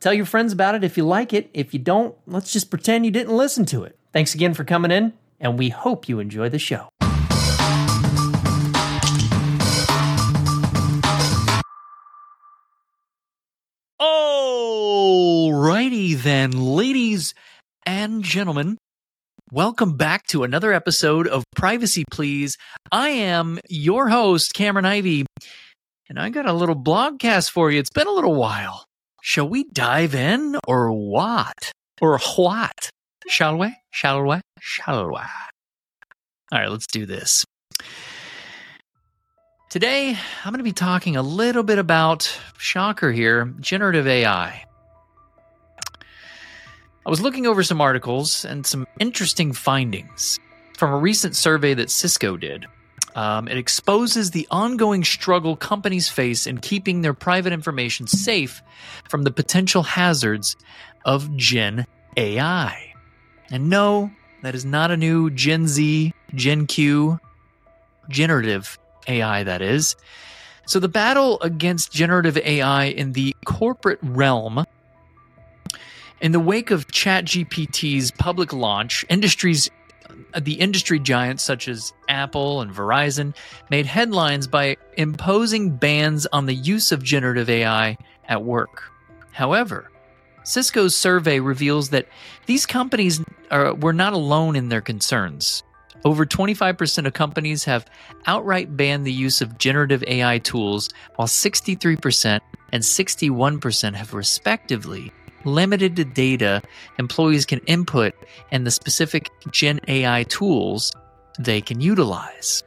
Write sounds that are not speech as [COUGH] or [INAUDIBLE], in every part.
Tell your friends about it if you like it. If you don't, let's just pretend you didn't listen to it. Thanks again for coming in, and we hope you enjoy the show. Alrighty then, ladies and gentlemen. Welcome back to another episode of Privacy Please. I am your host, Cameron Ivy, and I got a little blogcast for you. It's been a little while. Shall we dive in or what? Or what? Shall we? Shall we? Shall we? All right, let's do this. Today, I'm going to be talking a little bit about, shocker here, generative AI. I was looking over some articles and some interesting findings from a recent survey that Cisco did. Um, it exposes the ongoing struggle companies face in keeping their private information safe from the potential hazards of Gen AI. And no, that is not a new Gen Z, Gen Q, generative AI, that is. So the battle against generative AI in the corporate realm in the wake of ChatGPT's public launch, industries the industry giants such as Apple and Verizon made headlines by imposing bans on the use of generative AI at work. However, Cisco's survey reveals that these companies are, were not alone in their concerns. Over 25% of companies have outright banned the use of generative AI tools, while 63% and 61% have respectively limited to data employees can input and the specific Gen AI tools they can utilize.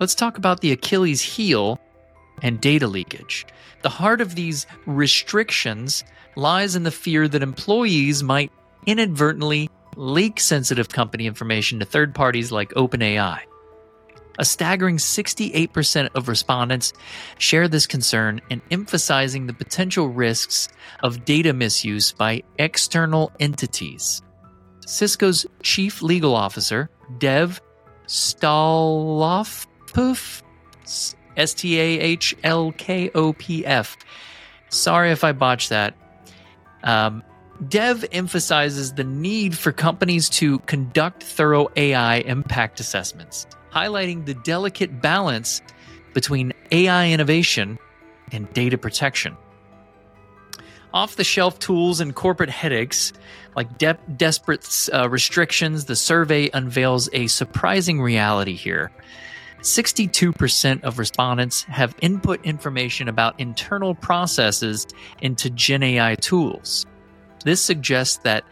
Let's talk about the Achilles heel and data leakage. The heart of these restrictions lies in the fear that employees might inadvertently leak sensitive company information to third parties like OpenAI. A staggering 68% of respondents share this concern and emphasizing the potential risks of data misuse by external entities. Cisco's chief legal officer, Dev Stahlkopf, S T A H L K O P F. Sorry if I botched that. Um, Dev emphasizes the need for companies to conduct thorough AI impact assessments highlighting the delicate balance between AI innovation and data protection. Off the shelf tools and corporate headaches, like de- desperate uh, restrictions, the survey unveils a surprising reality here. 62% of respondents have input information about internal processes into Gen AI tools. This suggests that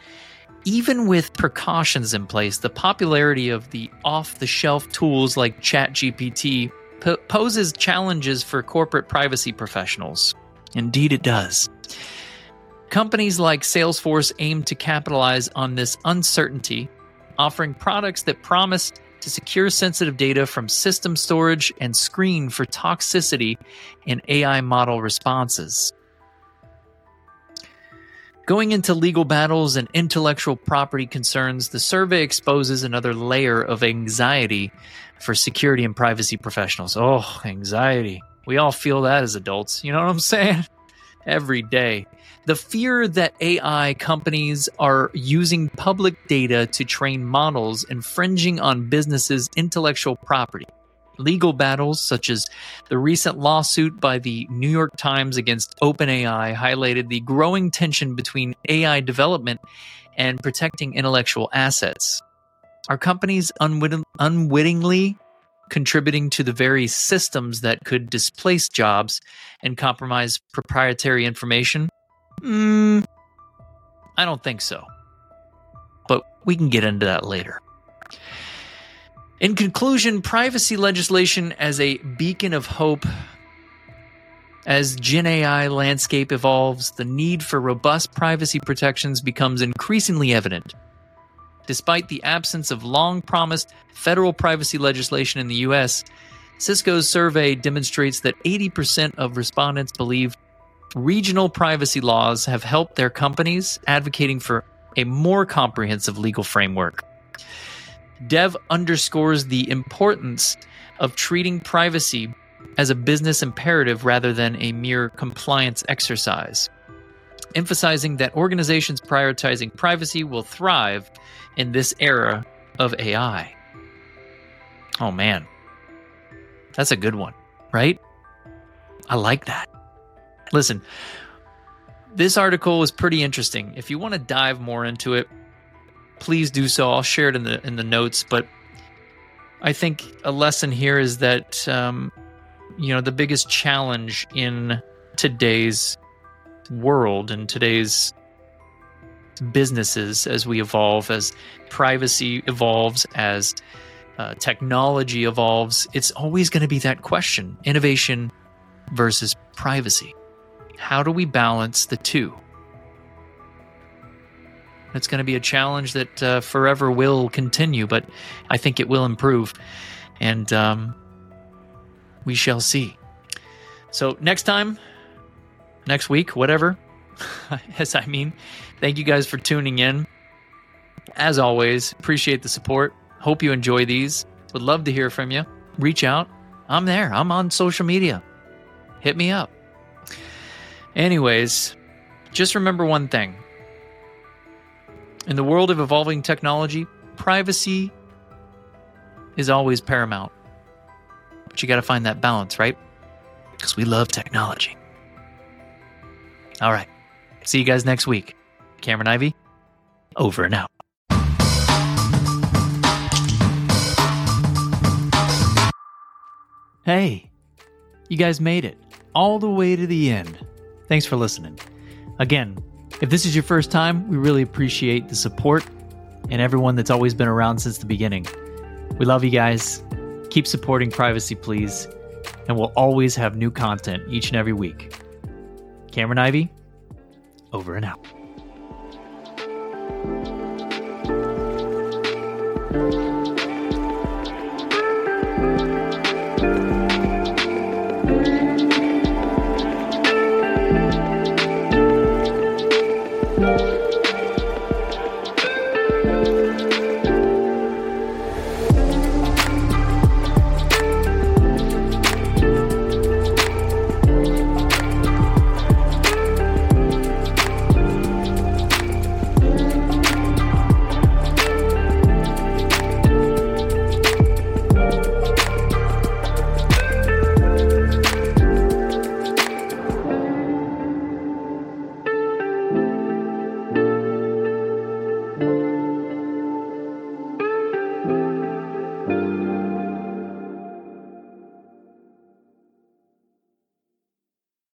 even with precautions in place, the popularity of the off the shelf tools like ChatGPT po- poses challenges for corporate privacy professionals. Indeed, it does. Companies like Salesforce aim to capitalize on this uncertainty, offering products that promise to secure sensitive data from system storage and screen for toxicity in AI model responses. Going into legal battles and intellectual property concerns, the survey exposes another layer of anxiety for security and privacy professionals. Oh, anxiety. We all feel that as adults. You know what I'm [LAUGHS] saying? Every day. The fear that AI companies are using public data to train models infringing on businesses' intellectual property legal battles, such as the recent lawsuit by the New York Times against OpenAI, highlighted the growing tension between AI development and protecting intellectual assets. Are companies unwitting, unwittingly contributing to the very systems that could displace jobs and compromise proprietary information? Mm, I don't think so. But we can get into that later. In conclusion, privacy legislation as a beacon of hope As Gen AI landscape evolves, the need for robust privacy protections becomes increasingly evident. Despite the absence of long promised federal privacy legislation in the US, Cisco's survey demonstrates that 80% of respondents believe regional privacy laws have helped their companies advocating for a more comprehensive legal framework. Dev underscores the importance of treating privacy as a business imperative rather than a mere compliance exercise, emphasizing that organizations prioritizing privacy will thrive in this era of AI. Oh man, that's a good one, right? I like that. Listen, this article is pretty interesting. If you want to dive more into it, please do so. I'll share it in the in the notes. But I think a lesson here is that um, you know the biggest challenge in today's world and today's businesses as we evolve as privacy evolves as uh, technology evolves it's always going to be that question innovation versus privacy how do we balance the two it's going to be a challenge that uh, forever will continue but i think it will improve and um, we shall see. So, next time, next week, whatever, [LAUGHS] as I mean, thank you guys for tuning in. As always, appreciate the support. Hope you enjoy these. Would love to hear from you. Reach out. I'm there. I'm on social media. Hit me up. Anyways, just remember one thing. In the world of evolving technology, privacy is always paramount. But you got to find that balance, right? Because we love technology. All right. See you guys next week. Cameron Ivy, over and out. Hey, you guys made it all the way to the end. Thanks for listening. Again, if this is your first time, we really appreciate the support and everyone that's always been around since the beginning. We love you guys. Keep supporting Privacy Please, and we'll always have new content each and every week. Cameron Ivy, over and out.